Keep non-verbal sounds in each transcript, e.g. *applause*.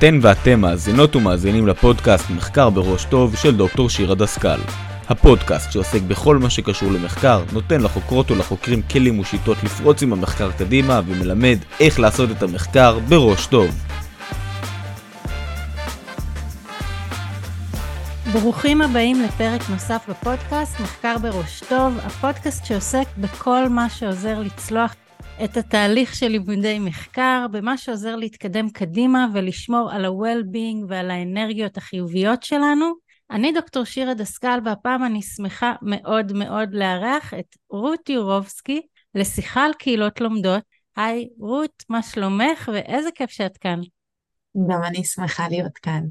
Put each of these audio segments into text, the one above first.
אתן ואתם מאזינות ומאזינים לפודקאסט מחקר בראש טוב של דוקטור שירה דסקל. הפודקאסט שעוסק בכל מה שקשור למחקר, נותן לחוקרות ולחוקרים כלים ושיטות לפרוץ עם המחקר קדימה ומלמד איך לעשות את המחקר בראש טוב. ברוכים הבאים לפרק נוסף בפודקאסט מחקר בראש טוב, הפודקאסט שעוסק בכל מה שעוזר לצלוח את התהליך של לימודי מחקר, במה שעוזר להתקדם קדימה ולשמור על ה-well-being ועל האנרגיות החיוביות שלנו. אני דוקטור שירה דסקל, והפעם אני שמחה מאוד מאוד לארח את רות יורובסקי לשיחה על קהילות לומדות. היי, רות, מה שלומך ואיזה כיף שאת כאן. גם אני שמחה להיות כאן.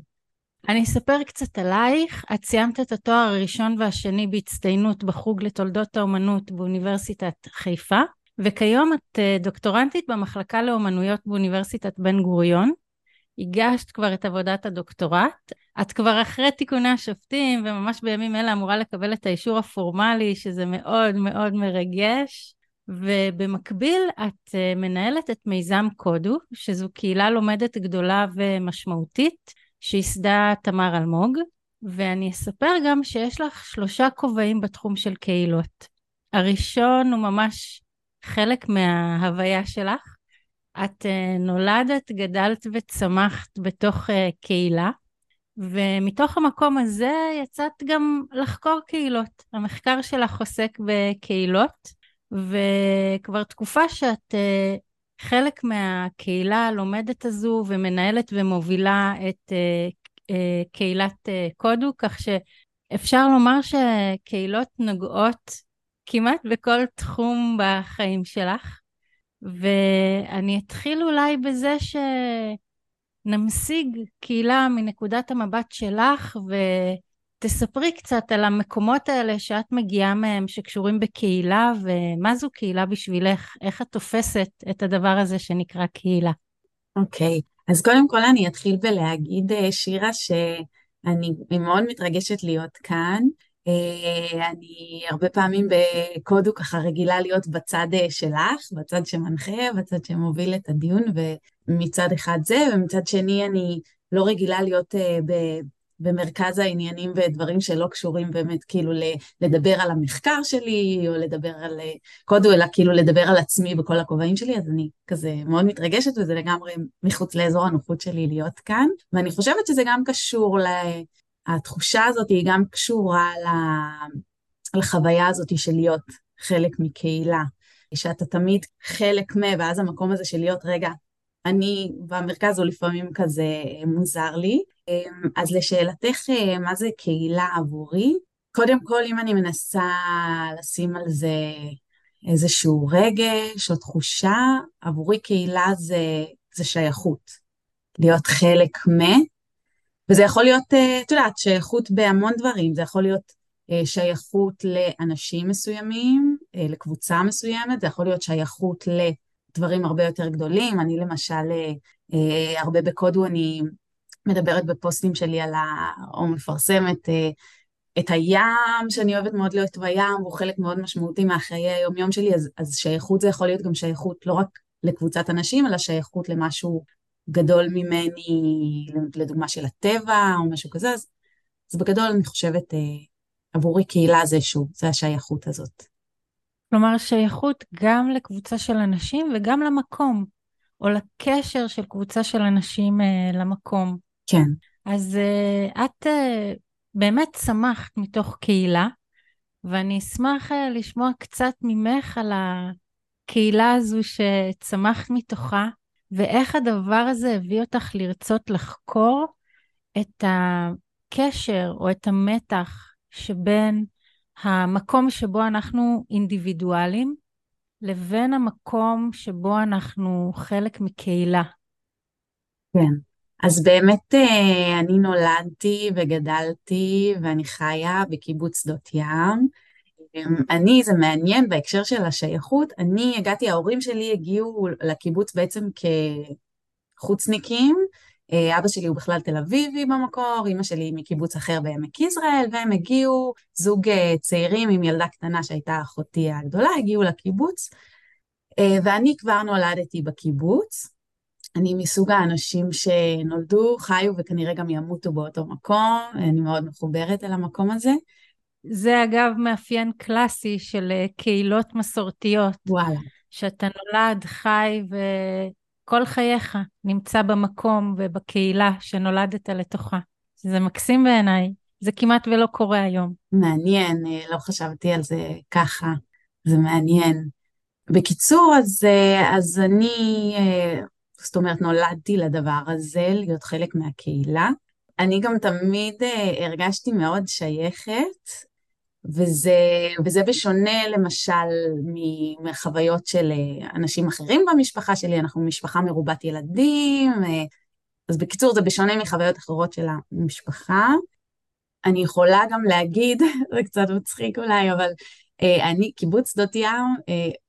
אני אספר קצת עלייך. את סיימת את התואר הראשון והשני בהצטיינות בחוג לתולדות האומנות באוניברסיטת חיפה, וכיום את אה, דוקטורנטית במחלקה לאומנויות באוניברסיטת בן גוריון. הגשת כבר את עבודת הדוקטורט. את כבר אחרי תיקוני השופטים, וממש בימים אלה אמורה לקבל את האישור הפורמלי, שזה מאוד מאוד מרגש. ובמקביל את אה, מנהלת את מיזם קודו, שזו קהילה לומדת גדולה ומשמעותית, שייסדה תמר אלמוג, ואני אספר גם שיש לך שלושה כובעים בתחום של קהילות. הראשון הוא ממש חלק מההוויה שלך. את uh, נולדת, גדלת וצמחת בתוך uh, קהילה, ומתוך המקום הזה יצאת גם לחקור קהילות. המחקר שלך עוסק בקהילות, וכבר תקופה שאת uh, חלק מהקהילה הלומדת הזו ומנהלת ומובילה את קהילת קודו, כך שאפשר לומר שקהילות נוגעות כמעט בכל תחום בחיים שלך. ואני אתחיל אולי בזה שנמשיג קהילה מנקודת המבט שלך ותספרי קצת על המקומות האלה שאת מגיעה מהם שקשורים בקהילה ומה זו קהילה בשבילך, איך את תופסת את הדבר הזה שנקרא קהילה. אוקיי, okay. אז קודם כל אני אתחיל בלהגיד, אה, שירה, שאני מאוד מתרגשת להיות כאן. אה, אני הרבה פעמים בקודו ככה רגילה להיות בצד אה, שלך, בצד שמנחה, בצד שמוביל את הדיון, ומצד אחד זה, ומצד שני אני לא רגילה להיות אה, במרכז העניינים ודברים שלא קשורים באמת כאילו לדבר על המחקר שלי, או לדבר על קודו, אלא כאילו לדבר על עצמי בכל הכובעים שלי, אז אני כזה מאוד מתרגשת, וזה לגמרי מחוץ לאזור הנוחות שלי להיות כאן. ואני חושבת שזה גם קשור ל... התחושה הזאת היא גם קשורה לחוויה הזאת של להיות חלק מקהילה, שאתה תמיד חלק מ... ואז המקום הזה של להיות, רגע, אני במרכז הוא לפעמים כזה מוזר לי. אז לשאלתך, מה זה קהילה עבורי? קודם כל, אם אני מנסה לשים על זה איזשהו רגש או תחושה, עבורי קהילה זה, זה שייכות. להיות חלק מ... וזה יכול להיות, אה, את יודעת, שייכות בהמון דברים, זה יכול להיות אה, שייכות לאנשים מסוימים, אה, לקבוצה מסוימת, זה יכול להיות שייכות לדברים הרבה יותר גדולים, אני למשל, הרבה בקודו אני מדברת בפוסטים שלי על ה... או מפרסמת את הים, שאני אוהבת מאוד להיות בים, הוא חלק מאוד משמעותי מהחיי היומיום שלי, אז, אז שייכות זה יכול להיות גם שייכות לא רק לקבוצת אנשים, אלא שייכות למשהו גדול ממני, לדוגמה של הטבע או משהו כזה, אז, אז בגדול אני חושבת, אה, עבורי קהילה זה שוב, זה השייכות הזאת. כלומר, שייכות גם לקבוצה של אנשים וגם למקום, או לקשר של קבוצה של אנשים אה, למקום. כן. אז אה, את אה, באמת צמחת מתוך קהילה, ואני אשמח אה, לשמוע קצת ממך על הקהילה הזו שצמחת מתוכה, ואיך הדבר הזה הביא אותך לרצות לחקור את הקשר או את המתח שבין המקום שבו אנחנו אינדיבידואלים לבין המקום שבו אנחנו חלק מקהילה. כן, אז באמת אה, אני נולדתי וגדלתי ואני חיה בקיבוץ שדות ים. אמ, אני, זה מעניין בהקשר של השייכות, אני הגעתי, ההורים שלי הגיעו לקיבוץ בעצם כחוצניקים, אה, אבא שלי הוא בכלל תל אביבי במקור, אימא שלי מקיבוץ אחר בעמק יזרעאל, והם הגיעו, זוג אה, צעירים עם ילדה קטנה שהייתה אחותי הגדולה, הגיעו לקיבוץ, אה, ואני כבר נולדתי בקיבוץ, אני מסוג האנשים שנולדו, חיו וכנראה גם ימותו באותו מקום, אני מאוד מחוברת אל המקום הזה. זה אגב מאפיין קלאסי של אה, קהילות מסורתיות. וואלה. שאתה נולד, חי וכל חייך נמצא במקום ובקהילה שנולדת לתוכה. זה מקסים בעיניי, זה כמעט ולא קורה היום. מעניין, אה, לא חשבתי על זה ככה, זה מעניין. בקיצור, אז, אה, אז אני, זאת אומרת, נולדתי לדבר הזה, להיות חלק מהקהילה. אני גם תמיד הרגשתי מאוד שייכת וזה, וזה בשונה למשל מחוויות של אה, אנשים אחרים במשפחה שלי, אנחנו משפחה מרובת ילדים, אה, אז בקיצור זה בשונה מחוויות אחרות של המשפחה. אני יכולה גם להגיד, *laughs* זה קצת מצחיק אולי, אבל אה, אני, קיבוץ שדות ים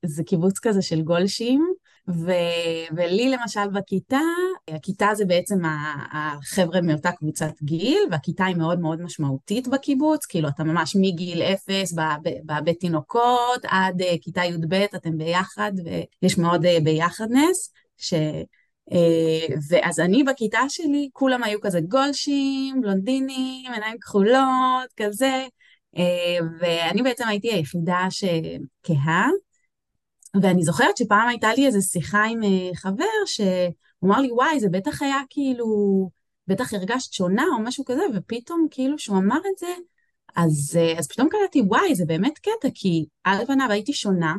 זה קיבוץ כזה של גולשים, ו, ולי למשל בכיתה, הכיתה זה בעצם החבר'ה מאותה קבוצת גיל, והכיתה היא מאוד מאוד משמעותית בקיבוץ, כאילו אתה ממש מגיל אפס בבית תינוקות עד uh, כיתה י"ב אתם ביחד, ויש מאוד uh, ביחדנס, ש... Uh, ואז אני בכיתה שלי, כולם היו כזה גולשים, בלונדינים, עיניים כחולות, כזה, ואני בעצם הייתי היחידה שכהה. ואני זוכרת שפעם הייתה לי איזו שיחה עם אה, חבר, שהוא אמר לי, וואי, זה בטח היה כאילו, בטח הרגשת שונה או משהו כזה, ופתאום כאילו שהוא אמר את זה, אז, אה, אז פתאום קלטתי, וואי, זה באמת קטע, כי על פניו הייתי שונה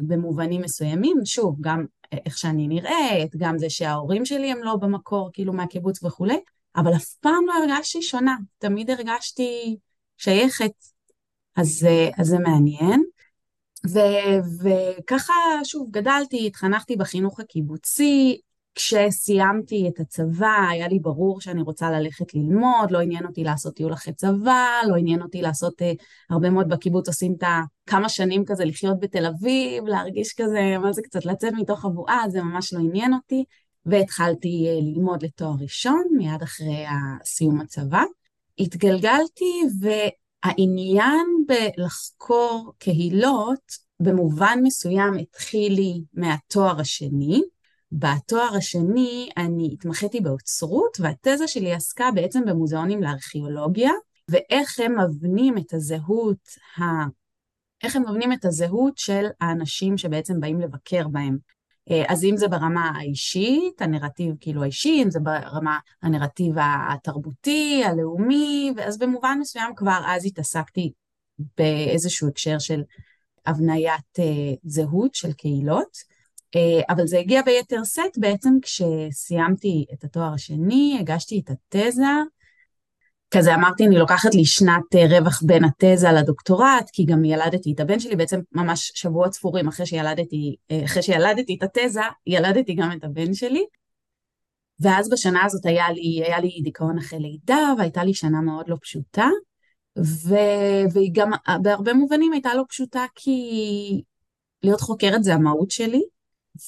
במובנים מסוימים, שוב, גם איך שאני נראית, גם זה שההורים שלי הם לא במקור, כאילו מהקיבוץ וכולי, אבל אף פעם לא הרגשתי שונה, תמיד הרגשתי שייכת, אז, אה, אז זה מעניין. וככה, שוב, גדלתי, התחנכתי בחינוך הקיבוצי, כשסיימתי את הצבא היה לי ברור שאני רוצה ללכת ללמוד, לא עניין אותי לעשות טיול אחרי צבא, לא עניין אותי לעשות, uh, הרבה מאוד בקיבוץ עושים את הכמה שנים כזה לחיות בתל אביב, להרגיש כזה, מה זה קצת לצאת מתוך הבועה, זה ממש לא עניין אותי, והתחלתי uh, ללמוד לתואר ראשון מיד אחרי סיום הצבא. התגלגלתי ו... העניין בלחקור קהילות במובן מסוים התחיל לי מהתואר השני. בתואר השני אני התמחיתי באוצרות והתזה שלי עסקה בעצם במוזיאונים לארכיאולוגיה ואיך הם מבנים את הזהות, ה... איך הם מבנים את הזהות של האנשים שבעצם באים לבקר בהם. אה, אז אם זה ברמה האישית, הנרטיב כאילו האישי, אם זה ברמה הנרטיב התרבותי, הלאומי, אז במובן מסוים כבר אז התעסקתי באיזשהו הקשר של הבניית uh, זהות של קהילות, uh, אבל זה הגיע ביתר סט בעצם כשסיימתי את התואר השני, הגשתי את התזה, כזה אמרתי, אני לוקחת לי שנת אה, רווח בין התזה לדוקטורט, כי גם ילדתי את הבן שלי, בעצם ממש שבועות ספורים אחרי שילדתי, אה, אחרי שילדתי את התזה, ילדתי גם את הבן שלי. ואז בשנה הזאת היה לי, היה לי דיכאון אחרי לידה, והייתה לי שנה מאוד לא פשוטה, ו... והיא גם בהרבה מובנים הייתה לא פשוטה כי להיות חוקרת זה המהות שלי,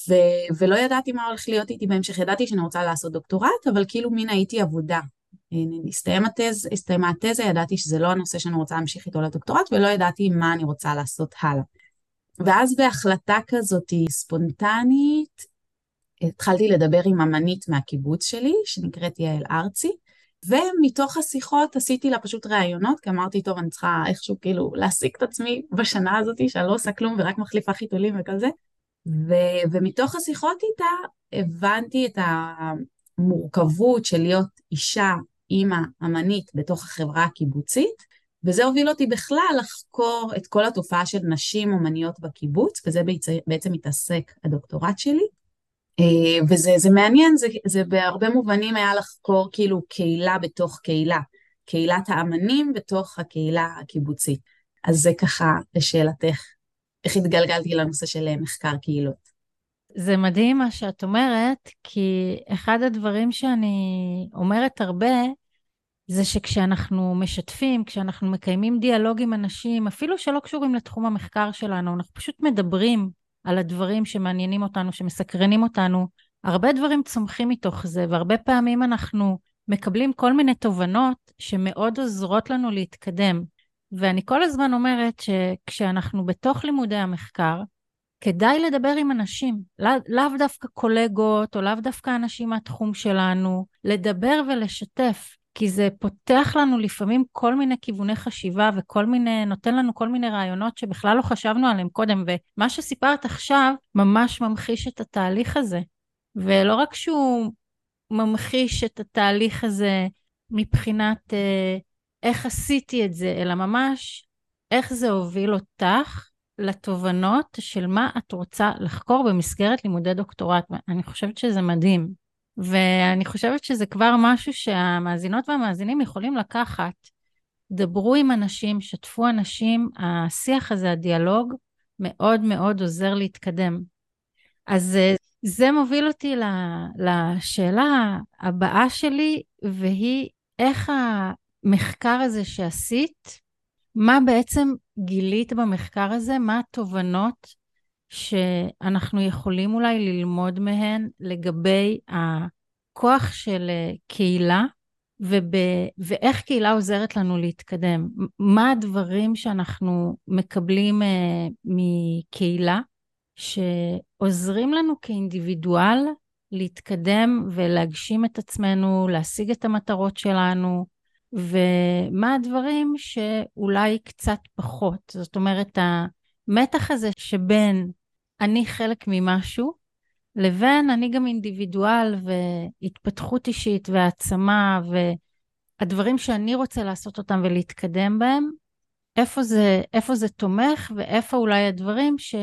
ו... ולא ידעתי מה הולך להיות איתי בהמשך, ידעתי שאני רוצה לעשות דוקטורט, אבל כאילו מין הייתי עבודה הסתיים התז, הסתיימה התזה, ידעתי שזה לא הנושא שאני רוצה להמשיך איתו לדוקטורט, ולא ידעתי מה אני רוצה לעשות הלאה. ואז בהחלטה כזאת ספונטנית, התחלתי לדבר עם אמנית מהקיבוץ שלי, שנקראת יעל ארצי, ומתוך השיחות עשיתי לה פשוט ראיונות, כי אמרתי, טוב, אני צריכה איכשהו כאילו להעסיק את עצמי בשנה הזאת, שאני לא עושה כלום ורק מחליפה חיתולים וכזה. ו- ומתוך השיחות איתה הבנתי את המורכבות של להיות אישה אימא אמנית בתוך החברה הקיבוצית, וזה הוביל אותי בכלל לחקור את כל התופעה של נשים אומניות בקיבוץ, וזה בעצם מתעסק הדוקטורט שלי. אה, וזה מעניין, זה, זה בהרבה מובנים היה לחקור כאילו קהילה בתוך קהילה, קהילת האמנים בתוך הקהילה הקיבוצית. אז זה ככה לשאלתך, איך התגלגלתי לנושא של מחקר קהילות. זה מדהים מה שאת אומרת, כי אחד הדברים שאני אומרת הרבה, זה שכשאנחנו משתפים, כשאנחנו מקיימים דיאלוג עם אנשים, אפילו שלא קשורים לתחום המחקר שלנו, אנחנו פשוט מדברים על הדברים שמעניינים אותנו, שמסקרנים אותנו, הרבה דברים צומחים מתוך זה, והרבה פעמים אנחנו מקבלים כל מיני תובנות שמאוד עוזרות לנו להתקדם. ואני כל הזמן אומרת שכשאנחנו בתוך לימודי המחקר, כדאי לדבר עם אנשים, לא, לאו דווקא קולגות או לאו דווקא אנשים מהתחום שלנו, לדבר ולשתף. כי זה פותח לנו לפעמים כל מיני כיווני חשיבה וכל מיני, נותן לנו כל מיני רעיונות שבכלל לא חשבנו עליהם קודם, ומה שסיפרת עכשיו ממש ממחיש את התהליך הזה. ולא רק שהוא ממחיש את התהליך הזה מבחינת אה, איך עשיתי את זה, אלא ממש איך זה הוביל אותך לתובנות של מה את רוצה לחקור במסגרת לימודי דוקטורט. אני חושבת שזה מדהים. ואני חושבת שזה כבר משהו שהמאזינות והמאזינים יכולים לקחת. דברו עם אנשים, שתפו אנשים, השיח הזה, הדיאלוג, מאוד מאוד עוזר להתקדם. אז אה, זה מוביל אותי לשאלה הבאה שלי, והיא איך המחקר הזה שעשית, מה בעצם גילית במחקר הזה, מה התובנות שאנחנו יכולים אולי ללמוד מהן לגבי הכוח של אה, קהילה וב... ואיך קהילה עוזרת לנו להתקדם. מה הדברים שאנחנו מקבלים uh, מקהילה שעוזרים לנו כאינדיבידואל להתקדם ולהגשים את עצמנו, להשיג את המטרות שלנו, ומה הדברים שאולי קצת פחות. זאת אומרת, המתח הזה שבין אני חלק ממשהו, לבין אני גם אינדיבידואל והתפתחות אישית והעצמה והדברים שאני רוצה לעשות אותם ולהתקדם בהם, איפה זה, איפה זה תומך ואיפה אולי הדברים ש...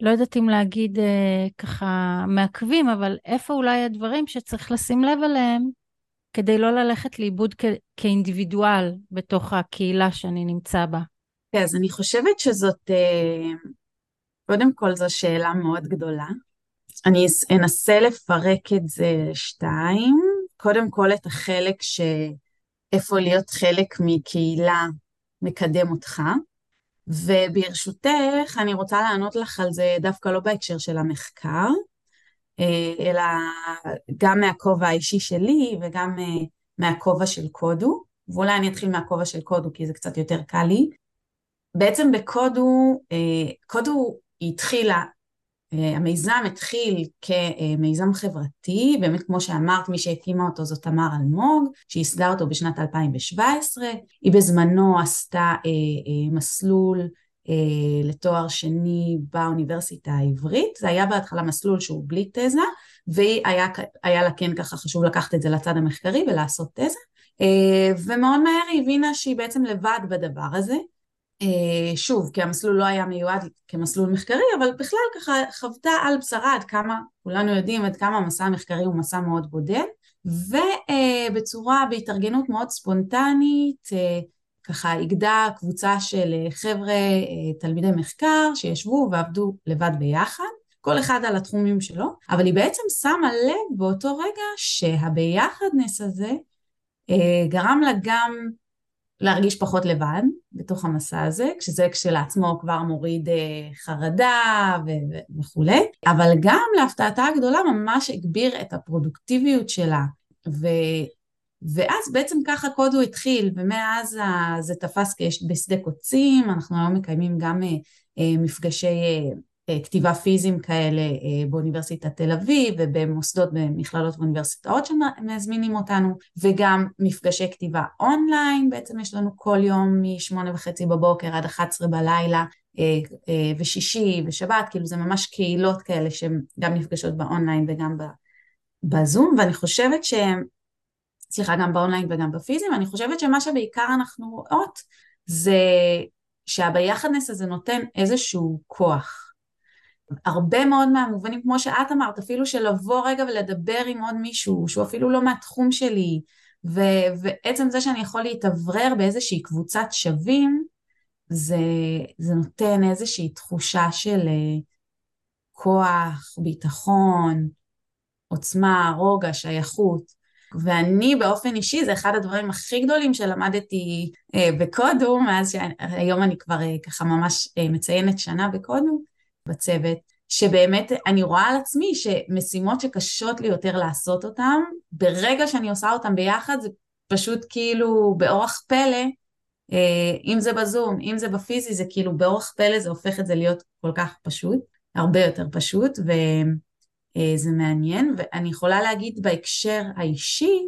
לא יודעת אם להגיד אה, ככה מעכבים, אבל איפה אולי הדברים שצריך לשים לב אליהם כדי לא ללכת לאיבוד כ- כאינדיבידואל בתוך הקהילה שאני נמצא בה. כן, אז אני חושבת שזאת, אה, קודם כל זו שאלה מאוד גדולה. אני אנסה לפרק את זה לשתיים. קודם כל את החלק שאיפה להיות חלק מקהילה מקדם אותך. וברשותך, אני רוצה לענות לך על זה דווקא לא בהקשר של המחקר, אלא גם מהכובע האישי שלי וגם אה, מהכובע של קודו, ואולי אני אתחיל מהכובע של קודו כי זה קצת יותר קל לי. בעצם בקודו, אה, קודו התחילה, המיזם התחיל כמיזם חברתי, באמת כמו שאמרת, מי שהקימה אותו זאת תמר אלמוג, שייסדה אותו בשנת 2017, היא בזמנו עשתה מסלול אה, לתואר שני באוניברסיטה העברית. זה היה בהתחלה מסלול שהוא בלי תזה, והיה לה כן ככה חשוב לקחת את זה לצד המחקרי ולעשות תזה. אה, ומאוד מהר היא הבינה שהיא בעצם לבד בדבר הזה. אה, שוב, כי המסלול לא היה מיועד כמסלול מחקרי, אבל בכלל ככה חוותה על בשרה עד כמה, כולנו יודעים עד כמה המסע המחקרי הוא מסע מאוד בודד, ובצורה, בהתארגנות מאוד ספונטנית, ככה איגדה קבוצה של אה, חבר'ה אה, תלמידי מחקר שישבו ועבדו לבד ביחד, כל אחד על התחומים שלו, אבל היא בעצם שמה לב באותו רגע שהביחדנס הזה אה, גרם לה גם להרגיש פחות לבד בתוך המסע הזה, כשזה כשלעצמו כבר מוריד חרדה וכולי, אבל גם להפתעתה הגדולה ממש הגביר את הפרודוקטיביות שלה, ו... ואז בעצם ככה קודו התחיל, ומאז זה תפס בשדה קוצים, אנחנו היום מקיימים גם אה, אה, מפגשי אה, כתיבה פיזיים כאלה באוניברסיטת תל אביב ובמוסדות במכללות ואוניברסיטאות שמזמינים אותנו וגם מפגשי כתיבה אונליין בעצם יש לנו כל יום משמונה וחצי בבוקר עד 11 בלילה ושישי ושבת כאילו זה ממש קהילות כאלה שהן גם נפגשות באונליין וגם בזום ואני חושבת שהם סליחה, גם באונליין וגם בפיזי, ואני חושבת שמה שבעיקר אנחנו רואות זה שהביחדנס הזה נותן איזשהו כוח. הרבה מאוד מהמובנים, כמו שאת אמרת, אפילו של לבוא רגע ולדבר עם עוד מישהו שהוא אפילו לא מהתחום שלי, ו- ועצם זה שאני יכול להתאוורר באיזושהי קבוצת שווים, זה, זה נותן איזושהי תחושה של uh, כוח, ביטחון, עוצמה, רוגע, שייכות. ואני באופן אישי, זה אחד הדברים הכי גדולים שלמדתי אה, בקודו, מאז שהיום אני כבר אה, ככה ממש אה, מציינת שנה בקודו בצוות, שבאמת אני רואה על עצמי שמשימות שקשות לי יותר לעשות אותן, ברגע שאני עושה אותן ביחד זה פשוט כאילו באורח פלא אה, אם זה בזום, אם זה בפיזי, זה כאילו באורח פלא זה הופך את זה להיות כל כך פשוט, הרבה יותר פשוט, וזה מעניין. ואני יכולה להגיד בהקשר האישי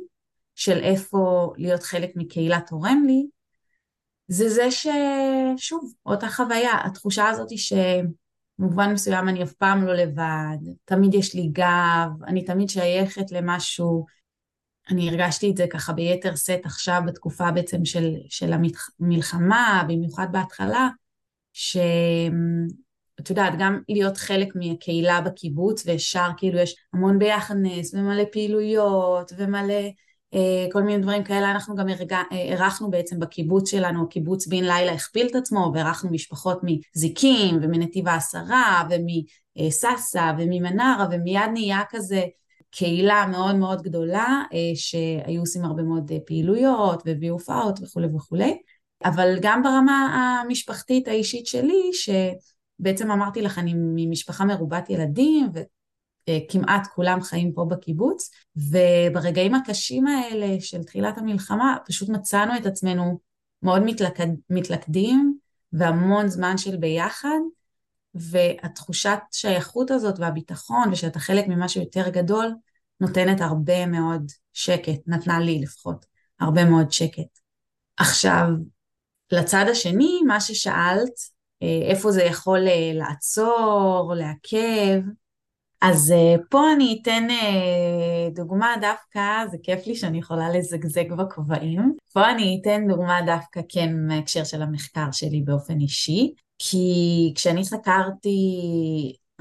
של איפה להיות חלק מקהילה תורם לי, זה זה ששוב, אותה חוויה, התחושה הזאת היא שבמובן מסוים אני אף פעם לא לבד, תמיד יש לי גב, אני תמיד שייכת למשהו. אני הרגשתי את זה ככה ביתר שאת עכשיו בתקופה בעצם של, של המלחמה, במיוחד בהתחלה, שאת יודעת, גם להיות חלק מהקהילה בקיבוץ, וישר כאילו יש המון ביחדנס ומלא פעילויות ומלא אה, כל מיני דברים כאלה, אנחנו גם אירחנו בעצם בקיבוץ שלנו, קיבוץ בן לילה הכפיל את עצמו, ואירחנו משפחות מזיקים ומנתיב העשרה ומסאסא וממנרה, ומיד נהיה כזה קהילה מאוד מאוד גדולה, אה, שהיו עושים הרבה מאוד אה, פעילויות והביאו הופעות וכולי וכולי, אבל גם ברמה המשפחתית האישית שלי, שבעצם אמרתי לך, אני ממשפחה מרובת ילדים, אה, כמעט כולם חיים פה בקיבוץ, וברגעים הקשים האלה של תחילת המלחמה פשוט מצאנו את עצמנו מאוד מתלכד, מתלכדים והמון זמן של ביחד, והתחושת שייכות הזאת והביטחון ושאתה חלק ממשהו יותר גדול נותנת הרבה מאוד שקט, נתנה לי לפחות הרבה מאוד שקט. עכשיו, לצד השני, מה ששאלת, אה, איפה זה יכול אה, לעצור, לעכב, אז uh, פה אני אתן דוגמה דווקא, זה כיף לי שאני יכולה לזגזג בכובעים. פה אני אתן דוגמה דווקא כן מההקשר של המחקר שלי באופן אישי, כי כשאני חקרתי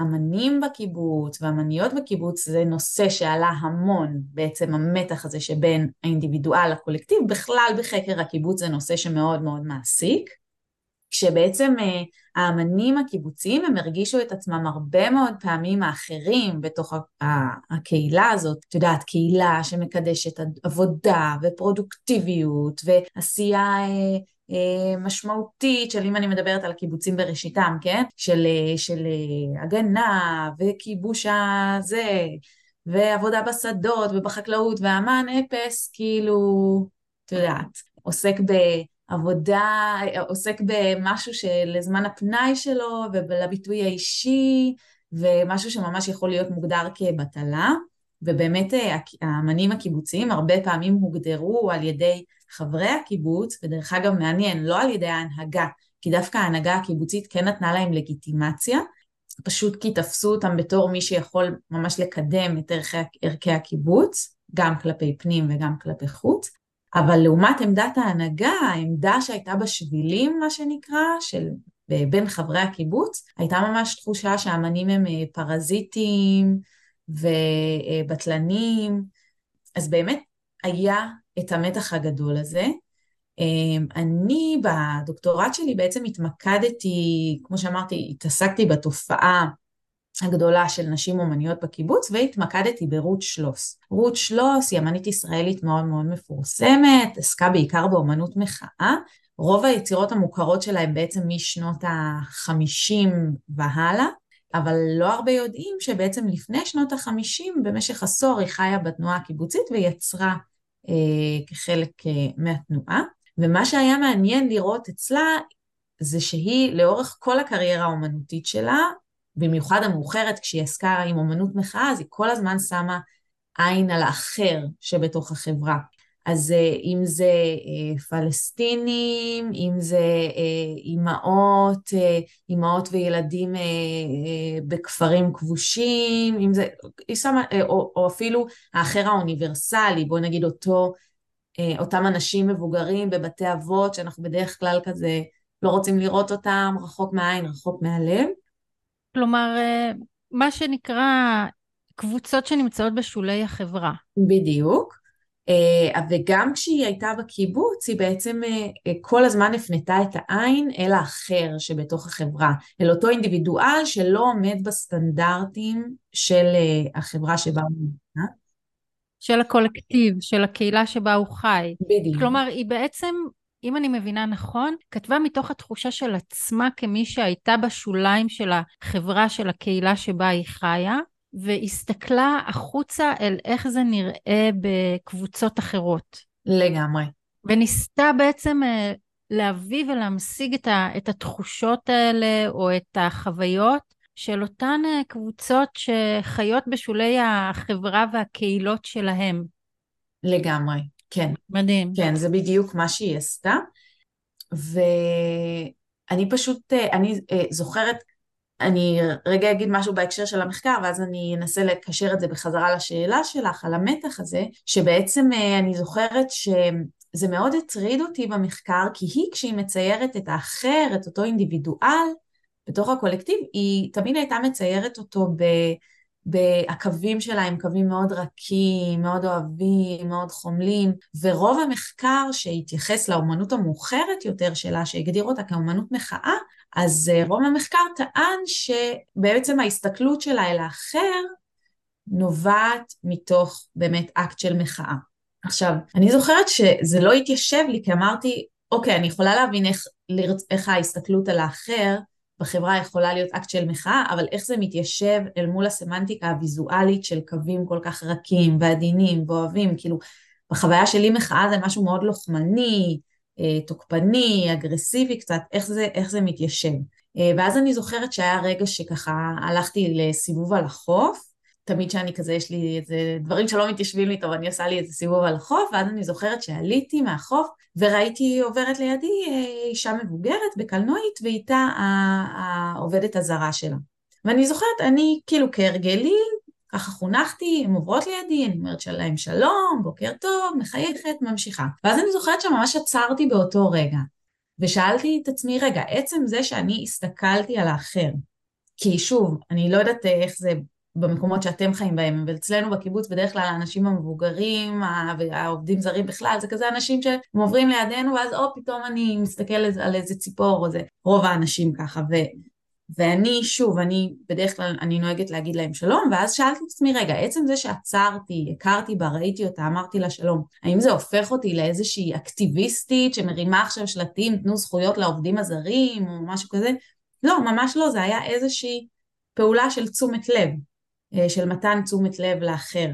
אמנים בקיבוץ ואמניות בקיבוץ זה נושא שעלה המון בעצם המתח הזה שבין האינדיבידואל לקולקטיב בכלל בחקר הקיבוץ זה נושא שמאוד מאוד מעסיק כשבעצם אה, האמנים הקיבוציים הם הרגישו את עצמם הרבה מאוד פעמים האחרים בתוך הקהילה הזאת, את יודעת, קהילה שמקדשת עבודה ופרודוקטיביות ועשייה אה, אה, משמעותית של אם אני מדברת על הקיבוצים בראשיתם, כן? של, של הגנה וכיבוש הזה ועבודה בשדות ובחקלאות והמן אפס, כאילו, את יודעת, עוסק ב... עבודה, עוסק במשהו שלזמן הפנאי שלו ולביטוי האישי ומשהו שממש יכול להיות מוגדר כבטלה. ובאמת אה, האמנים הקיבוציים הרבה פעמים הוגדרו על ידי חברי הקיבוץ ודרך אגב מעניין לא על ידי ההנהגה כי דווקא ההנהגה הקיבוצית כן נתנה להם לגיטימציה פשוט כי תפסו אותם בתור מי שיכול ממש לקדם את ערכי, ערכי הקיבוץ גם כלפי פנים וגם כלפי חוץ אבל לעומת עמדת ההנהגה, העמדה שהייתה בשבילים, מה שנקרא, של בין חברי הקיבוץ, הייתה ממש תחושה שהאמנים הם אה, פרזיטים ובטלנים, אז באמת היה את המתח הגדול הזה. אמ, אני בדוקטורט שלי בעצם התמקדתי, כמו שאמרתי, התעסקתי בתופעה הגדולה של נשים אומניות בקיבוץ והתמקדתי ברות שלוס. רות שלוס היא אמנית ישראלית מאוד מאוד מפורסמת, עסקה בעיקר באומנות מחאה. רוב היצירות המוכרות שלה הן בעצם משנות החמישים והלאה, אבל לא הרבה יודעים שבעצם לפני שנות החמישים במשך עשור היא חיה בתנועה הקיבוצית ויצרה אה, כחלק אה, מהתנועה. ומה שהיה מעניין לראות אצלה זה שהיא לאורך כל הקריירה האומנותית שלה במיוחד המאוחרת, כשהיא עסקה עם אומנות מחאה, אז היא כל הזמן שמה עין על האחר שבתוך החברה. אז אה, אם זה אה, פלסטינים, אם זה אה, אימהות, אימהות וילדים בכפרים כבושים, אם זה, היא שמה, או, או אפילו האחר האוניברסלי, בוא נגיד אותו, אותם אנשים מבוגרים בבתי אבות, שאנחנו בדרך כלל כזה לא רוצים לראות אותם, רחוק מהעין, רחוק מהלב. כלומר, אה, מה שנקרא קבוצות שנמצאות בשולי החברה. בדיוק. אה, וגם כשהיא הייתה בקיבוץ, היא בעצם אה, כל הזמן הפנתה את העין אל האחר שבתוך החברה, אל אותו אינדיבידואל שלא עומד בסטנדרטים של החברה שבה הוא נמצא. של הקולקטיב, של הקהילה שבה הוא חי. בדיוק. כלומר, היא בעצם אם אני מבינה נכון, כתבה מתוך התחושה של עצמה כמי שהייתה בשוליים של החברה, של הקהילה שבה היא חיה, והסתכלה החוצה אל איך זה נראה בקבוצות אחרות. לגמרי. וניסתה בעצם אה, להביא ולהמשיג את, ה, את התחושות האלה או את החוויות של אותן אה, קבוצות שחיות בשולי החברה והקהילות שלהם. לגמרי, כן. מדהים. כן, זה בדיוק מה שהיא עשתה. ואני פשוט, אה, אני אה, זוכרת, אני רגע אגיד משהו בהקשר של המחקר, ואז אני אנסה לקשר את זה בחזרה לשאלה שלך על המתח הזה, שבעצם אני זוכרת שזה מאוד הטריד אותי במחקר, כי היא, כשהיא מציירת את האחר, את אותו אינדיבידואל, בתוך הקולקטיב, היא תמיד הייתה מציירת אותו ב... הקווים שלה הם קווים מאוד רכים, מאוד אוהבים, מאוד חומלים, ורוב המחקר שהתייחס לאומנות המאוחרת יותר שלה, שהגדיר אותה כאומנות מחאה, אז אה, רוב המחקר טען שבעצם ההסתכלות שלה אל האחר נובעת מתוך באמת אקט של מחאה. עכשיו, אני זוכרת שזה לא התיישב לי, כי אמרתי, אוקיי, אני יכולה להבין איך, איך ההסתכלות על האחר בחברה יכולה להיות אקט של מחאה, אבל איך זה מתיישב אל מול הסמנטיקה הוויזואלית של קווים כל כך רכים ועדינים ואוהבים, כאילו בחוויה שלי מחאה זה משהו מאוד לוחמני, אה, תוקפני, אגרסיבי קצת, איך זה, איך זה מתיישב. אה, ואז אני זוכרת שהיה רגע שככה הלכתי לסיבוב על החוף, תמיד שאני כזה, יש לי איזה דברים שלא מתיישבים לי טוב, אני עושה לי איזה סיבוב על החוף, ואז אני זוכרת שעליתי מהחוף וראיתי עוברת לידי אה, אישה מבוגרת בקלנועית, ואיתה העובדת הזרה שלה. ואני זוכרת, אני כאילו כהרגלי, ככה חונכתי, הן עוברות לידי, אני אומרת להם שלום, בוקר טוב, מחייכת, ממשיכה. ואז אני זוכרת שממש עצרתי באותו רגע, ושאלתי את עצמי, רגע, עצם זה שאני הסתכלתי על האחר, כי שוב, אני לא יודעת איך זה במקומות שאתם חיים בהם, אבל אצלנו בקיבוץ בדרך כלל האנשים המבוגרים והעובדים זרים בכלל, זה כזה אנשים שהם עוברים לידינו ואז או פתאום אני מסתכלת על איזה ציפור או זה, רוב האנשים ככה, ו, ואני שוב, אני בדרך כלל, אני נוהגת להגיד להם שלום, ואז שאלתי את עצמי, רגע, עצם זה שעצרתי, הכרתי בה, ראיתי אותה, אמרתי לה שלום, האם זה הופך אותי לאיזושהי אקטיביסטית שמרימה עכשיו שלטים, תנו זכויות לעובדים הזרים או משהו כזה? לא, ממש לא, זה היה איזושהי פעולה של תשומת לב. אה, של מתן תשומת לב לאחר.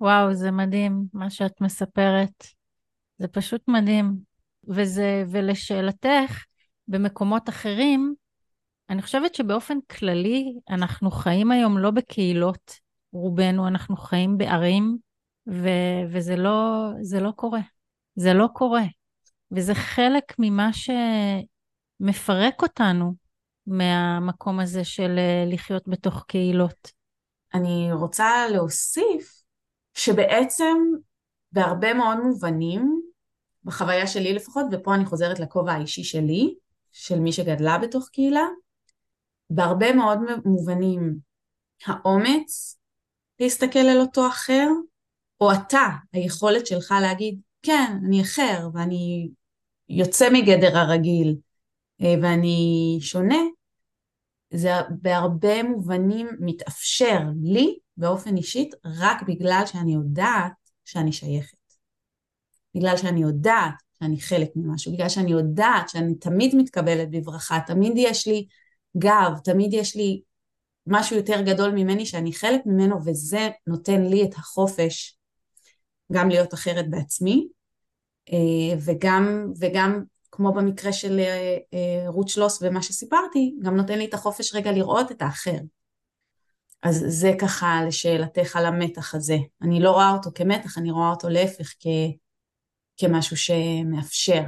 וואו, זה מדהים מה שאת מספרת. זה פשוט מדהים. וזה, ולשאלתך, במקומות אחרים, אני חושבת שבאופן כללי אנחנו חיים היום לא בקהילות, רובנו, אנחנו חיים בערים, ו, וזה לא, לא קורה. זה לא קורה. וזה חלק ממה שמפרק אותנו מהמקום הזה של אה, לחיות בתוך קהילות. אני רוצה להוסיף שבעצם בהרבה מאוד מובנים, בחוויה שלי לפחות, ופה אני חוזרת לכובע האישי שלי, של מי שגדלה בתוך קהילה, בהרבה מאוד מובנים האומץ להסתכל על אותו אחר, או אתה, היכולת שלך להגיד, כן, אני אחר ואני יוצא מגדר הרגיל אה, ואני שונה, זה בהרבה מובנים מתאפשר לי באופן אישית רק בגלל שאני יודעת שאני שייכת. בגלל שאני יודעת שאני חלק ממשהו, בגלל שאני יודעת שאני תמיד מתקבלת בברכה, תמיד יש לי גב, תמיד יש לי משהו יותר גדול ממני שאני חלק ממנו וזה נותן לי את החופש גם להיות אחרת בעצמי אה, וגם, וגם כמו במקרה של אה, אה, רות שלוס ומה שסיפרתי, גם נותן לי את החופש רגע לראות את האחר. אז זה ככה לשאלתך על המתח הזה. אני לא רואה אותו כמתח, אני רואה אותו להפך כ... כמשהו שמאפשר.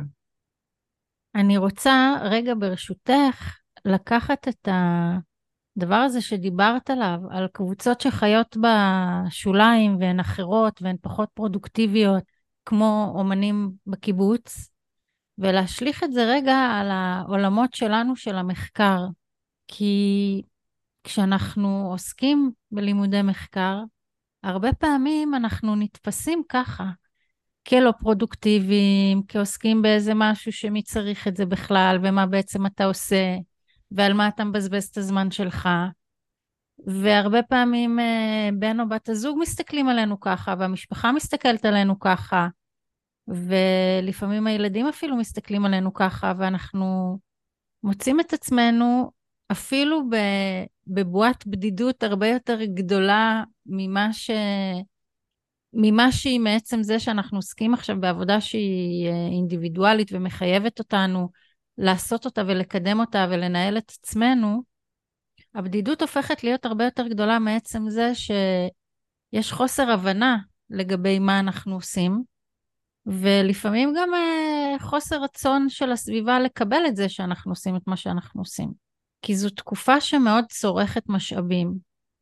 אני רוצה רגע ברשותך לקחת את הדבר הזה שדיברת עליו, על קבוצות שחיות בשוליים והן אחרות והן פחות פרודוקטיביות, כמו אומנים בקיבוץ, ולהשליך את זה רגע על העולמות שלנו של המחקר. כי כשאנחנו עוסקים בלימודי מחקר, הרבה פעמים אנחנו נתפסים ככה, כלא פרודוקטיביים, כעוסקים באיזה משהו שמי צריך את זה בכלל, ומה בעצם אתה עושה, ועל מה אתה מבזבז את הזמן שלך. והרבה פעמים אה, בן או בת הזוג מסתכלים עלינו ככה, והמשפחה מסתכלת עלינו ככה, ולפעמים הילדים אפילו מסתכלים עלינו ככה, ואנחנו מוצאים את עצמנו אפילו בבועת בדידות הרבה יותר גדולה ממה ממה שהיא מעצם זה שאנחנו עוסקים עכשיו בעבודה שהיא אה, אינדיבידואלית ומחייבת אותנו לעשות אותה ולקדם אותה ולנהל את עצמנו, הבדידות הופכת להיות הרבה יותר גדולה מעצם זה שיש חוסר הבנה לגבי מה אנחנו עושים, ולפעמים גם אה, חוסר רצון של הסביבה לקבל את זה שאנחנו עושים את מה שאנחנו עושים. כי זו תקופה שמאוד צורכת משאבים,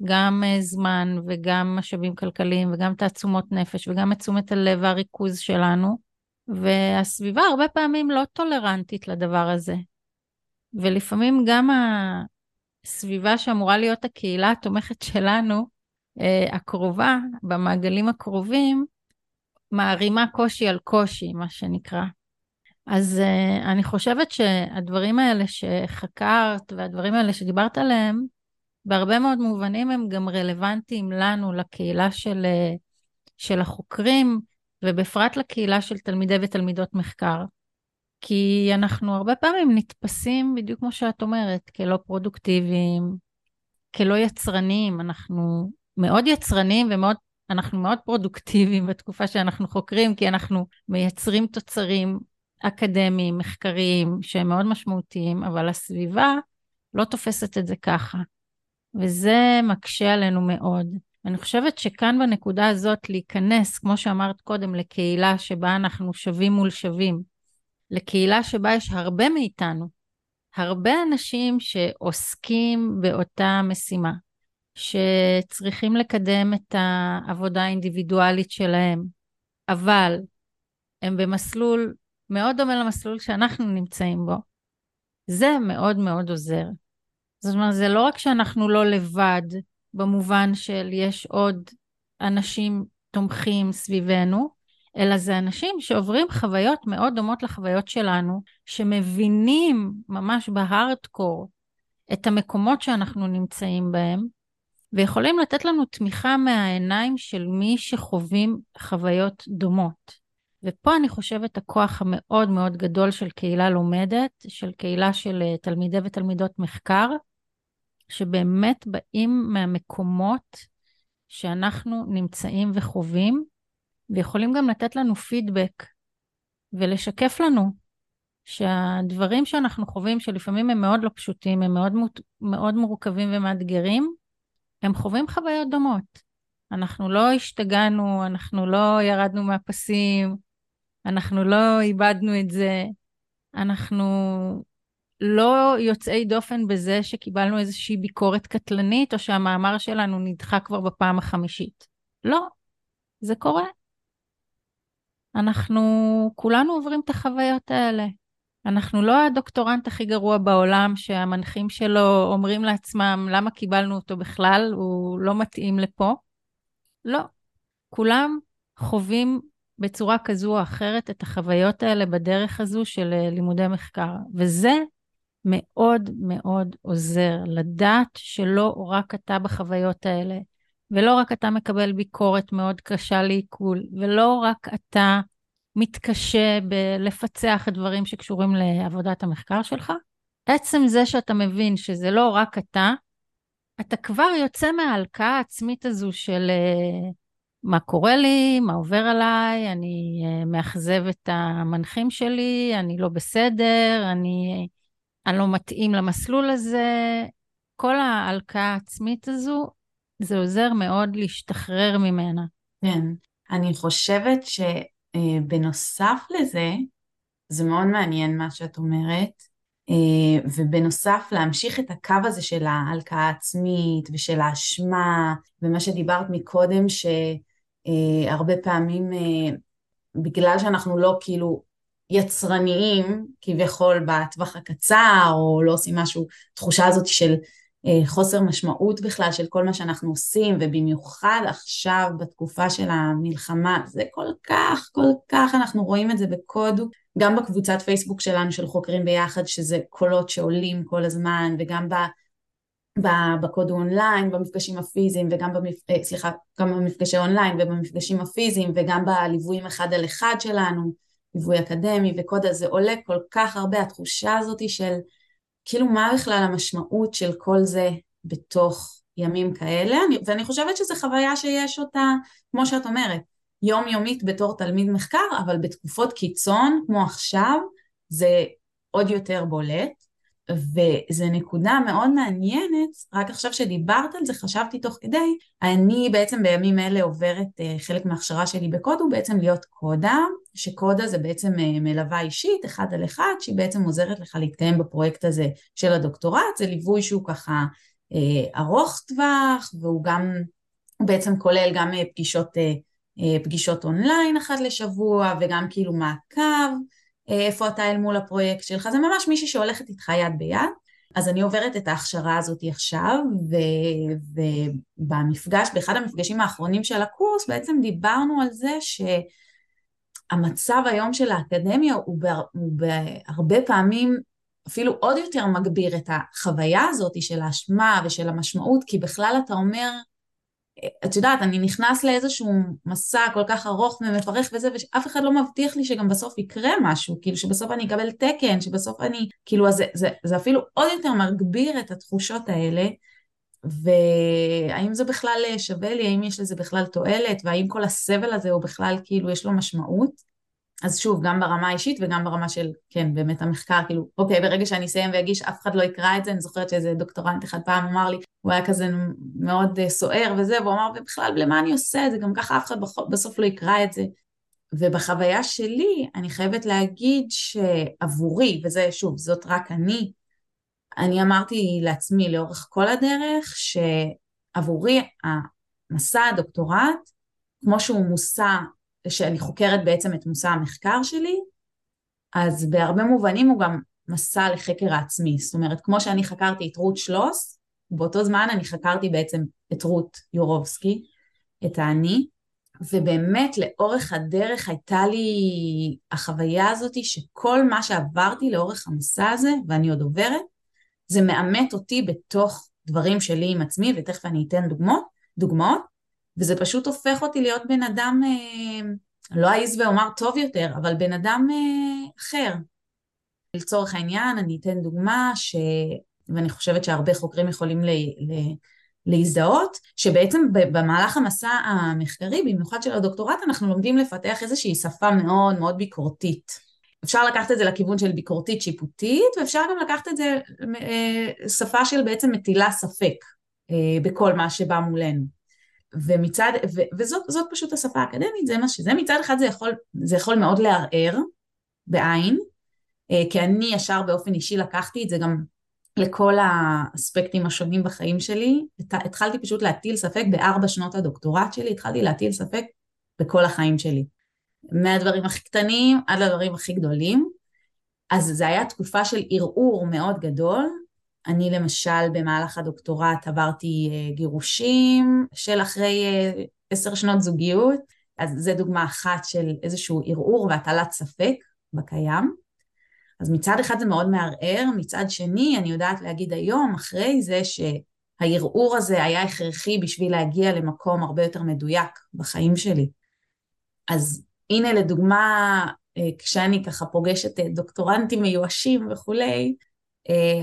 גם אה, זמן וגם משאבים כלכליים וגם תעצומות נפש וגם את תשומת הלב והריכוז שלנו, והסביבה הרבה פעמים לא טולרנטית לדבר הזה. ולפעמים גם הסביבה שאמורה להיות הקהילה התומכת שלנו, אה, הקרובה, במעגלים הקרובים, מערימה קושי על קושי, מה שנקרא. אז uh, אני חושבת שהדברים האלה שחקרת והדברים האלה שדיברת עליהם, בהרבה מאוד מובנים הם גם רלוונטיים לנו, לקהילה של, uh, של החוקרים, ובפרט לקהילה של תלמידי ותלמידות מחקר. כי אנחנו הרבה פעמים נתפסים, בדיוק כמו שאת אומרת, כלא פרודוקטיביים, כלא יצרניים. אנחנו מאוד יצרניים ומאוד אנחנו מאוד פרודוקטיביים בתקופה שאנחנו חוקרים, כי אנחנו מייצרים תוצרים אקדמיים, מחקריים, שהם מאוד משמעותיים, אבל הסביבה לא תופסת את זה ככה. וזה מקשה עלינו מאוד. אני חושבת שכאן בנקודה הזאת להיכנס, כמו שאמרת קודם, לקהילה שבה אנחנו שווים מול שווים, לקהילה שבה יש הרבה מאיתנו, הרבה אנשים שעוסקים באותה משימה, שצריכים לקדם את העבודה האינדיבידואלית שלהם, אבל הם במסלול מאוד דומה למסלול שאנחנו נמצאים בו. זה מאוד מאוד עוזר. זאת אומרת, זה לא רק שאנחנו לא לבד, במובן של יש עוד אנשים תומכים סביבנו, אלא זה אנשים שעוברים חוויות מאוד דומות לחוויות שלנו, שמבינים ממש בהארדקור את המקומות שאנחנו נמצאים בהם, ויכולים לתת לנו תמיכה מהעיניים של מי שחווים חוויות דומות. ופה אני חושבת הכוח המאוד מאוד גדול של קהילה לומדת, של קהילה של אה, תלמידי ותלמידות מחקר, שבאמת באים מהמקומות שאנחנו נמצאים וחווים, ויכולים גם לתת לנו פידבק ולשקף לנו שהדברים שאנחנו חווים, שלפעמים הם מאוד לא פשוטים, הם מאוד, מאוד מורכבים ומאתגרים, הם חווים חוויות דומות. אנחנו לא השתגענו, אנחנו לא ירדנו מהפסים, אנחנו לא איבדנו את זה, אנחנו לא יוצאי דופן בזה שקיבלנו איזושהי ביקורת קטלנית, או שהמאמר שלנו נדחה כבר בפעם החמישית. לא, זה קורה. אנחנו כולנו עוברים את החוויות האלה. אנחנו לא הדוקטורנט הכי גרוע בעולם שהמנחים שלו אומרים לעצמם למה קיבלנו אותו בכלל, הוא לא מתאים לפה. לא. כולם חווים בצורה כזו או אחרת את החוויות האלה בדרך הזו של אה, לימודי מחקר. וזה מאוד מאוד עוזר לדעת שלא רק אתה בחוויות האלה, ולא רק אתה מקבל ביקורת מאוד קשה לעיכול, ולא רק אתה מתקשה בלפצח את דברים שקשורים לעבודת המחקר שלך. עצם זה שאתה מבין שזה לא רק אתה, אתה כבר יוצא מההלקאה העצמית הזו של uh, מה קורה לי, מה עובר עליי, אני uh, מאכזב את המנחים שלי, אני לא בסדר, אני, אני לא מתאים למסלול הזה. כל ההלקאה העצמית הזו, זה עוזר מאוד להשתחרר ממנה. כן, אני חושבת ש... אה, בנוסף לזה, זה מאוד מעניין מה שאת אומרת, אה, ובנוסף להמשיך את הקו הזה של ההלקאה העצמית ושל האשמה, ומה שדיברת מקודם, שהרבה פעמים אה, בגלל שאנחנו לא כאילו יצרניים כביכול בטווח הקצר, או לא עושים משהו, תחושה הזאת של חוסר משמעות בכלל של כל מה שאנחנו עושים, ובמיוחד עכשיו בתקופה של המלחמה, זה כל כך, כל כך, אנחנו רואים את זה בקוד, גם בקבוצת פייסבוק שלנו של חוקרים ביחד, שזה קולות שעולים כל הזמן, וגם ב... בקוד אונליין, במפגשים הפיזיים וגם במפ... אה, סליחה, גם במפגשי אונליין ובמפגשים הפיזיים וגם בליוויים אחד על אחד שלנו, ליווי אקדמי וקוד הזה עולה כל כך הרבה, התחושה הזאת של כאילו מה בכלל המשמעות של כל זה בתוך ימים כאלה, אני, ואני חושבת שזו חוויה שיש אותה, כמו שאת אומרת, יומיומית בתור תלמיד מחקר, אבל בתקופות קיצון, כמו עכשיו, זה עוד יותר בולט. וזו נקודה מאוד מעניינת, רק עכשיו שדיברת על זה חשבתי תוך כדי, אני בעצם בימים אלה עוברת אה, חלק מההכשרה שלי בקוד הוא בעצם להיות קודה, שקודה זה בעצם אה, מלווה אישית אחד על אחד שהיא בעצם עוזרת לך להתקיים בפרויקט הזה של הדוקטורט, זה ליווי שהוא ככה אה, ארוך טווח והוא גם, הוא בעצם כולל גם פגישות, פגישות אונליין אחת לשבוע וגם כאילו מעקב איפה אתה אל מול הפרויקט שלך, זה ממש מישהי שהולכת איתך יד ביד. אז אני עוברת את ההכשרה הזאת עכשיו, ו, ובמפגש, באחד המפגשים האחרונים של הקורס, בעצם דיברנו על זה שהמצב היום של האקדמיה הוא, בה, הוא בהרבה פעמים אפילו עוד יותר מגביר את החוויה הזאת של האשמה ושל המשמעות, כי בכלל אתה אומר, את יודעת, אני נכנס לאיזשהו מסע כל כך ארוך ומפרך וזה, ואף אחד לא מבטיח לי שגם בסוף יקרה משהו, כאילו שבסוף אני אקבל תקן, שבסוף אני, כאילו, זה, זה, זה אפילו עוד יותר מגביר את התחושות האלה, והאם זה בכלל שווה לי, האם יש לזה בכלל תועלת, והאם כל הסבל הזה הוא בכלל, כאילו, יש לו משמעות. אז שוב, גם ברמה האישית וגם ברמה של, כן, באמת המחקר, כאילו, אוקיי, ברגע שאני אסיים ואגיש, אף אחד לא יקרא את זה, אני זוכרת שאיזה דוקטורנט אחד פעם אמר לי, הוא היה כזה מאוד uh, סוער וזה, והוא אמר, ובכלל, למה אני עושה את זה? גם ככה אף אחד בסוף לא יקרא את זה. ובחוויה שלי, אני חייבת להגיד שעבורי, וזה, שוב, זאת רק אני, אני אמרתי לעצמי לאורך כל הדרך, שעבורי המסע הדוקטורט, כמו שהוא מושא שאני חוקרת בעצם את מושא המחקר שלי, אז בהרבה מובנים הוא גם מסע לחקר העצמי. זאת אומרת, כמו שאני חקרתי את רות שלוס, באותו זמן אני חקרתי בעצם את רות יורובסקי, את האני, ובאמת לאורך הדרך הייתה לי החוויה הזאת שכל מה שעברתי לאורך המסע הזה, ואני עוד עוברת, זה מאמת אותי בתוך דברים שלי עם עצמי, ותכף אני אתן דוגמאות, דוגמאות, וזה פשוט הופך אותי להיות בן אדם, אה, לא אעז ואומר טוב יותר, אבל בן אדם אה, אחר. לצורך העניין, אני אתן דוגמה, ש... ואני חושבת שהרבה חוקרים יכולים ל... ל... להזדהות, שבעצם במהלך המסע המחקרי, במיוחד של הדוקטורט, אנחנו לומדים לפתח איזושהי שפה מאוד מאוד ביקורתית. אפשר לקחת את זה לכיוון של ביקורתית שיפוטית, ואפשר גם לקחת את זה אה, שפה של בעצם מטילה ספק בכל מה שבא מולנו. ומצד, ו, וזאת פשוט השפה האקדמית, זה מה שזה, מצד אחד זה יכול, זה יכול מאוד לערער בעין, אה, כי אני ישר באופן אישי לקחתי את זה גם לכל האספקטים השונים בחיים שלי, התחלתי פשוט להטיל ספק בארבע שנות הדוקטורט שלי, התחלתי להטיל ספק בכל החיים שלי. מהדברים הכי קטנים עד לדברים הכי גדולים. אז זו הייתה תקופה של ערעור מאוד גדול, אני למשל במהלך הדוקטורט עברתי אה, גירושים של אחרי אה, עשר שנות זוגיות, אז זה דוגמה אחת של איזשהו ערעור והטלת ספק בקיים. אז מצד אחד זה מאוד מערער, מצד שני אני יודעת להגיד היום אחרי זה שהערעור הזה היה הכרחי בשביל להגיע למקום הרבה יותר מדויק בחיים שלי. אז הנה לדוגמה, אה, כשאני ככה פוגשת דוקטורנטים מיואשים וכולי,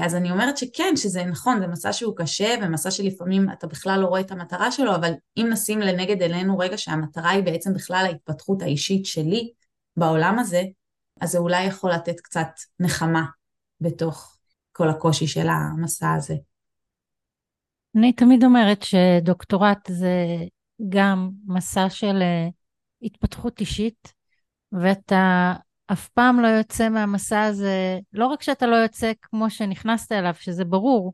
אז אני אומרת שכן, שזה נכון, זה מסע שהוא קשה ומסע שלפעמים אתה בכלל לא רואה את המטרה שלו, אבל אם נשים לנגד עינינו רגע שהמטרה היא בעצם בכלל ההתפתחות האישית שלי בעולם הזה, אז זה אולי יכול לתת קצת נחמה בתוך כל הקושי של המסע הזה. אני תמיד אומרת שדוקטורט זה גם מסע של אה, התפתחות אישית, ואתה אף פעם לא יוצא מהמסע הזה, לא רק שאתה לא יוצא כמו שנכנסת אליו, שזה ברור,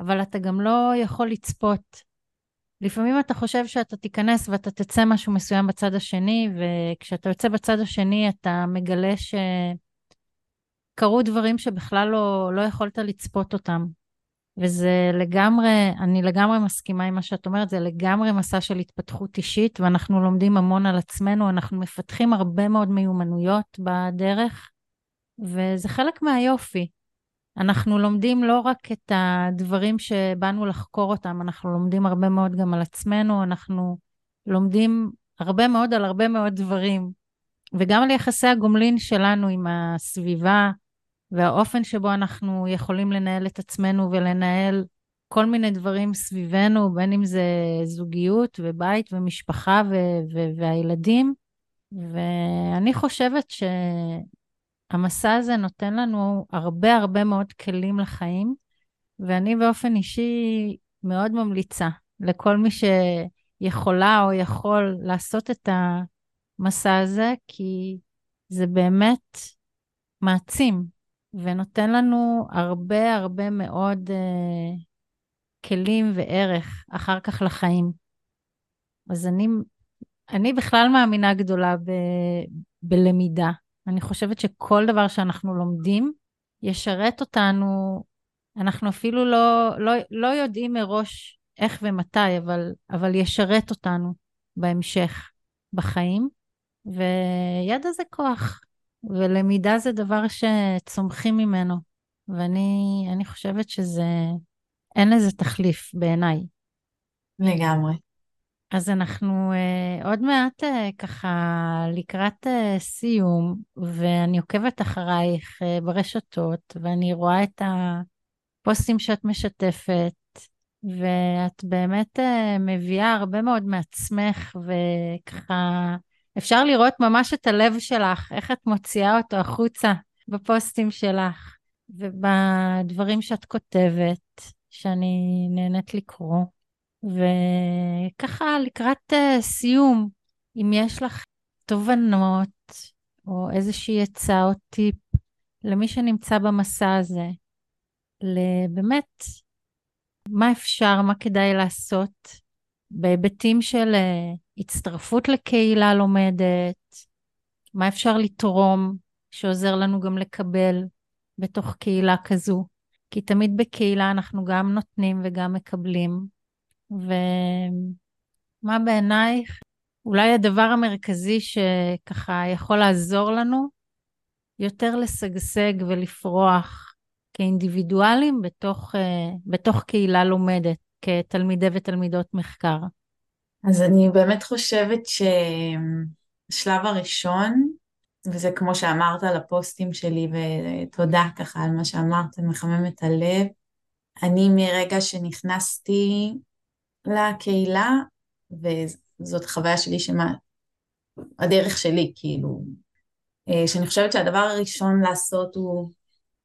אבל אתה גם לא יכול לצפות. לפעמים אתה חושב שאתה תיכנס ואתה תצא משהו מסוים בצד השני, וכשאתה יוצא בצד השני אתה מגלה שקרו דברים שבכלל לא, לא יכולת לצפות אותם. וזה לגמרי, אני לגמרי מסכימה עם מה שאת אומרת, זה לגמרי מסע של התפתחות אישית, ואנחנו לומדים המון על עצמנו, אנחנו מפתחים הרבה מאוד מיומנויות בדרך, וזה חלק מהיופי. אנחנו לומדים לא רק את הדברים שבאנו לחקור אותם, אנחנו לומדים הרבה מאוד גם על עצמנו, אנחנו לומדים הרבה מאוד על הרבה מאוד דברים, וגם על יחסי הגומלין שלנו עם הסביבה, והאופן שבו אנחנו יכולים לנהל את עצמנו ולנהל כל מיני דברים סביבנו, בין אם זה זוגיות ובית ומשפחה ו- ו- והילדים. ואני חושבת שהמסע הזה נותן לנו הרבה הרבה מאוד כלים לחיים, ואני באופן אישי מאוד ממליצה לכל מי שיכולה או יכול לעשות את המסע הזה, כי זה באמת מעצים ונותן לנו הרבה הרבה מאוד uh, כלים וערך אחר כך לחיים. אז אני, אני בכלל מאמינה גדולה ב, בלמידה. אני חושבת שכל דבר שאנחנו לומדים ישרת אותנו, אנחנו אפילו לא, לא, לא יודעים מראש איך ומתי, אבל, אבל ישרת אותנו בהמשך בחיים. וידע זה כוח, ולמידה זה דבר שצומחים ממנו. ואני חושבת שזה אין לזה תחליף בעיניי. לגמרי. אז אנחנו uh, עוד מעט uh, ככה לקראת uh, סיום, ואני עוקבת אחרייך uh, ברשתות, ואני רואה את הפוסטים שאת משתפת, ואת באמת uh, מביאה הרבה מאוד מעצמך, וככה אפשר לראות ממש את הלב שלך, איך את מוציאה אותו החוצה בפוסטים שלך, ובדברים שאת כותבת. שאני נהנית לקרוא. וככה לקראת uh, סיום, אם יש לך תובנות או איזושהי עצה או טיפ למי שנמצא במסע הזה, לבאמת מה אפשר, מה כדאי לעשות בהיבטים של uh, הצטרפות לקהילה לומדת, מה אפשר לתרום שעוזר לנו גם לקבל בתוך קהילה כזו. כי תמיד בקהילה אנחנו גם נותנים וגם מקבלים. ומה בעינייך אולי הדבר המרכזי שככה יכול לעזור לנו יותר לשגשג ולפרוח כאינדיבידואלים בתוך, uh, בתוך קהילה לומדת, כתלמידי ותלמידות מחקר? אז אני באמת חושבת שהשלב הראשון וזה כמו שאמרת על הפוסטים שלי, ותודה ככה על מה שאמרת, מחמם את הלב. אני מרגע שנכנסתי לקהילה, וזאת חוויה שלי שמה, הדרך שלי, כאילו, אה, שאני חושבת שהדבר הראשון לעשות הוא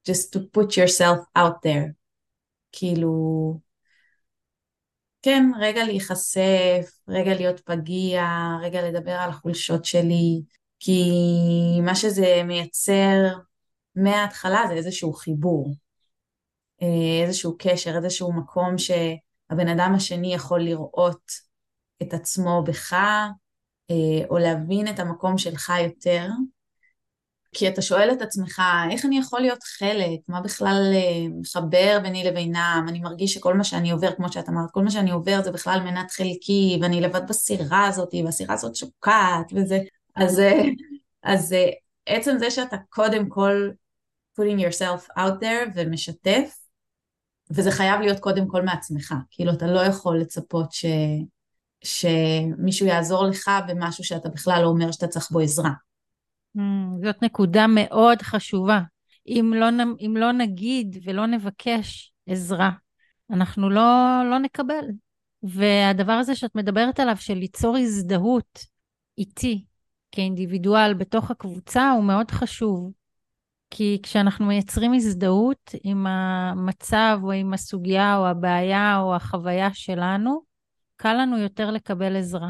just to put yourself out there. כאילו, כן, רגע להיחשף, רגע להיות פגיע, רגע לדבר על החולשות שלי, כי מה שזה מייצר מההתחלה זה איזשהו חיבור, אה, איזשהו קשר, איזשהו מקום שהבן אדם השני יכול לראות את עצמו בך, אה, או להבין את המקום שלך יותר. כי אתה שואל את עצמך, איך אני יכול להיות חלק? מה בכלל אה, מחבר ביני לבינם? אני מרגיש שכל מה שאני עובר, כמו שאת אמרת, כל מה שאני עובר זה בכלל מנת חלקי, ואני לבד בסירה הזאת, והסירה הזאת שוקעת, וזה... אז, אה, אז אה, עצם זה שאתה קודם כל putting yourself out there ומשתף, וזה חייב להיות קודם כל מעצמך, כאילו אתה לא יכול לצפות ש, שמישהו יעזור לך במשהו שאתה בכלל לא אומר שאתה צריך בו עזרה. Mm, זאת נקודה מאוד חשובה. אם לא, אם לא נגיד ולא נבקש עזרה, אנחנו לא, לא נקבל. והדבר הזה שאת מדברת עליו, של ליצור הזדהות איתי, כאינדיבידואל בתוך הקבוצה הוא מאוד חשוב. כי כשאנחנו מייצרים הזדהות עם המצב או עם הסוגיה או הבעיה או החוויה שלנו, קל לנו יותר לקבל עזרה.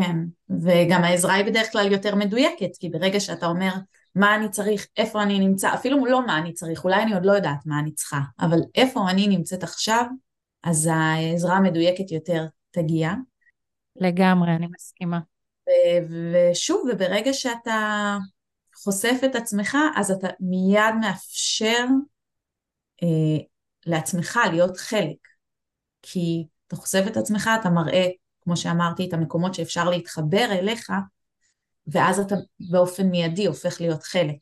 כן, וגם העזרה היא בדרך כלל יותר מדויקת, כי ברגע שאתה אומר מה אני צריך, איפה אני נמצא, אפילו לא מה אני צריך, אולי אני עוד לא יודעת מה אני צריכה, אבל איפה אני נמצאת עכשיו, אז העזרה המדויקת יותר תגיע. לגמרי, אני מסכימה. ושוב, וברגע שאתה חושף את עצמך, אז אתה מיד מאפשר אה, לעצמך להיות חלק. כי אתה חושף את עצמך, אתה מראה, כמו שאמרתי, את המקומות שאפשר להתחבר אליך, ואז אתה באופן מיידי הופך להיות חלק.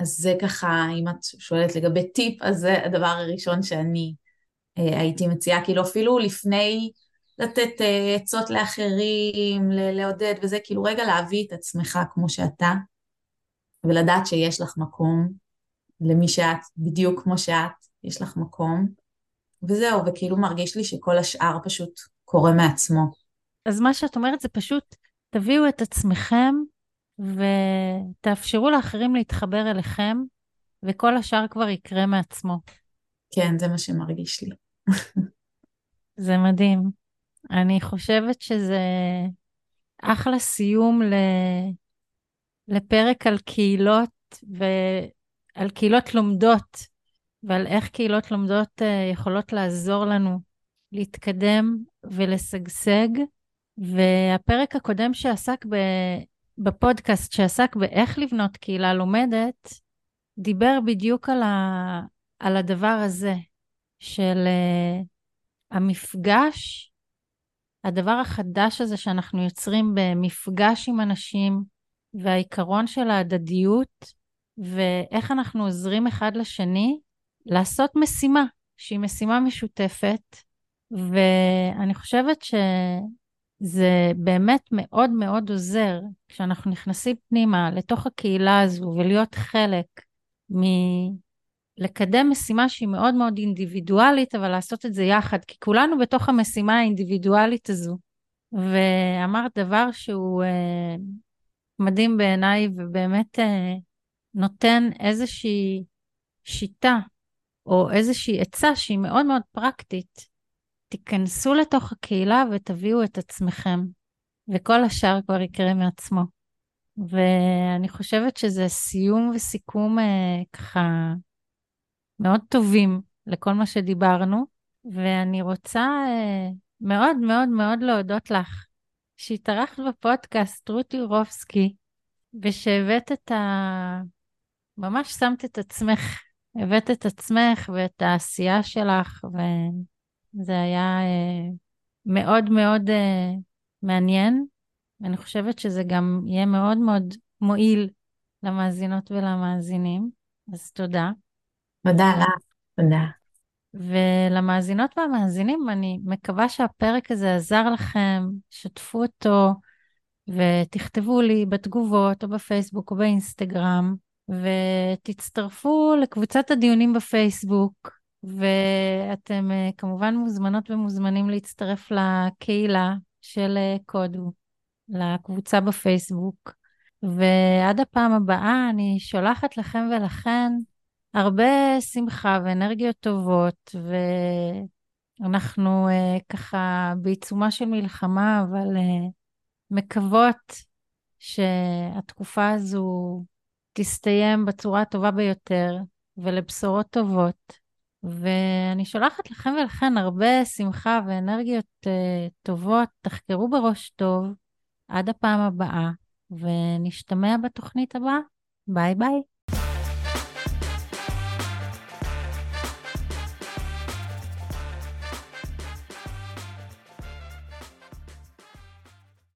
אז זה ככה, אם את שואלת לגבי טיפ, אז זה הדבר הראשון שאני אה, הייתי מציעה, כאילו אפילו לפני לתת אה, עצות לאחרים, לעודד וזה, כאילו רגע להביא את עצמך כמו שאתה, ולדעת שיש לך מקום למי שאת, בדיוק כמו שאת, יש לך מקום, וזהו, וכאילו מרגיש לי שכל השאר פשוט קורה מעצמו. אז מה שאת אומרת זה פשוט, תביאו את עצמכם ותאפשרו לאחרים להתחבר אליכם, וכל השאר כבר יקרה מעצמו. כן, זה מה שמרגיש לי. *laughs* זה מדהים. אני חושבת שזה אחלה סיום ל... לפרק על קהילות ועל קהילות לומדות, ועל איך קהילות לומדות אה, יכולות לעזור לנו להתקדם ולשגשג. והפרק הקודם שעסק ב... בפודקאסט, שעסק באיך לבנות קהילה לומדת, דיבר בדיוק על, ה... על הדבר הזה, של uh, המפגש, הדבר החדש הזה שאנחנו יוצרים במפגש עם אנשים, והעיקרון של ההדדיות, ואיך אנחנו עוזרים אחד לשני לעשות משימה, שהיא משימה משותפת, ואני חושבת שזה באמת מאוד מאוד עוזר כשאנחנו נכנסים פנימה לתוך הקהילה הזו ולהיות חלק מלקדם משימה שהיא מאוד מאוד אינדיבידואלית, אבל לעשות את זה יחד, כי כולנו בתוך המשימה האינדיבידואלית הזו. ואמרת דבר שהוא אה, מדהים בעיניי ובאמת אה, נותן איזושהי שיטה או איזושהי עצה שהיא מאוד מאוד פרקטית. תיכנסו לתוך הקהילה ותביאו את עצמכם, וכל השאר כבר יקרה מעצמו. ואני חושבת שזה סיום וסיכום אה, ככה מאוד טובים לכל מה שדיברנו, ואני רוצה אה, מאוד מאוד מאוד להודות לך שהתארחת בפודקאסט, רות יורובסקי, ושהבאת את ה... ממש שמת את עצמך, הבאת את עצמך ואת העשייה שלך, וזה היה אה, מאוד מאוד אה, מעניין. ואני חושבת שזה גם יהיה מאוד מאוד מועיל למאזינות ולמאזינים, אז תודה. תודה לך, תודה. ולמאזינות והמאזינים, אני מקווה שהפרק הזה עזר לכם, שתפו אותו ותכתבו לי בתגובות או בפייסבוק או באינסטגרם, ותצטרפו לקבוצת הדיונים בפייסבוק, ואתם אה, כמובן מוזמנות ומוזמנים להצטרף לקהילה של אה, קודו, לקבוצה בפייסבוק. ועד הפעם הבאה אני שולחת לכם ולכן הרבה שמחה ואנרגיות טובות, ואנחנו uh, ככה בעיצומה של מלחמה, אבל מקוות שהתקופה הזו תסתיים בצורה הטובה ביותר ולבשורות טובות. ואני שולחת לכם ולכן הרבה שמחה ואנרגיות uh, טובות. תחקרו בראש טוב עד הפעם הבאה, ונשתמע בתוכנית הבאה. ביי ביי.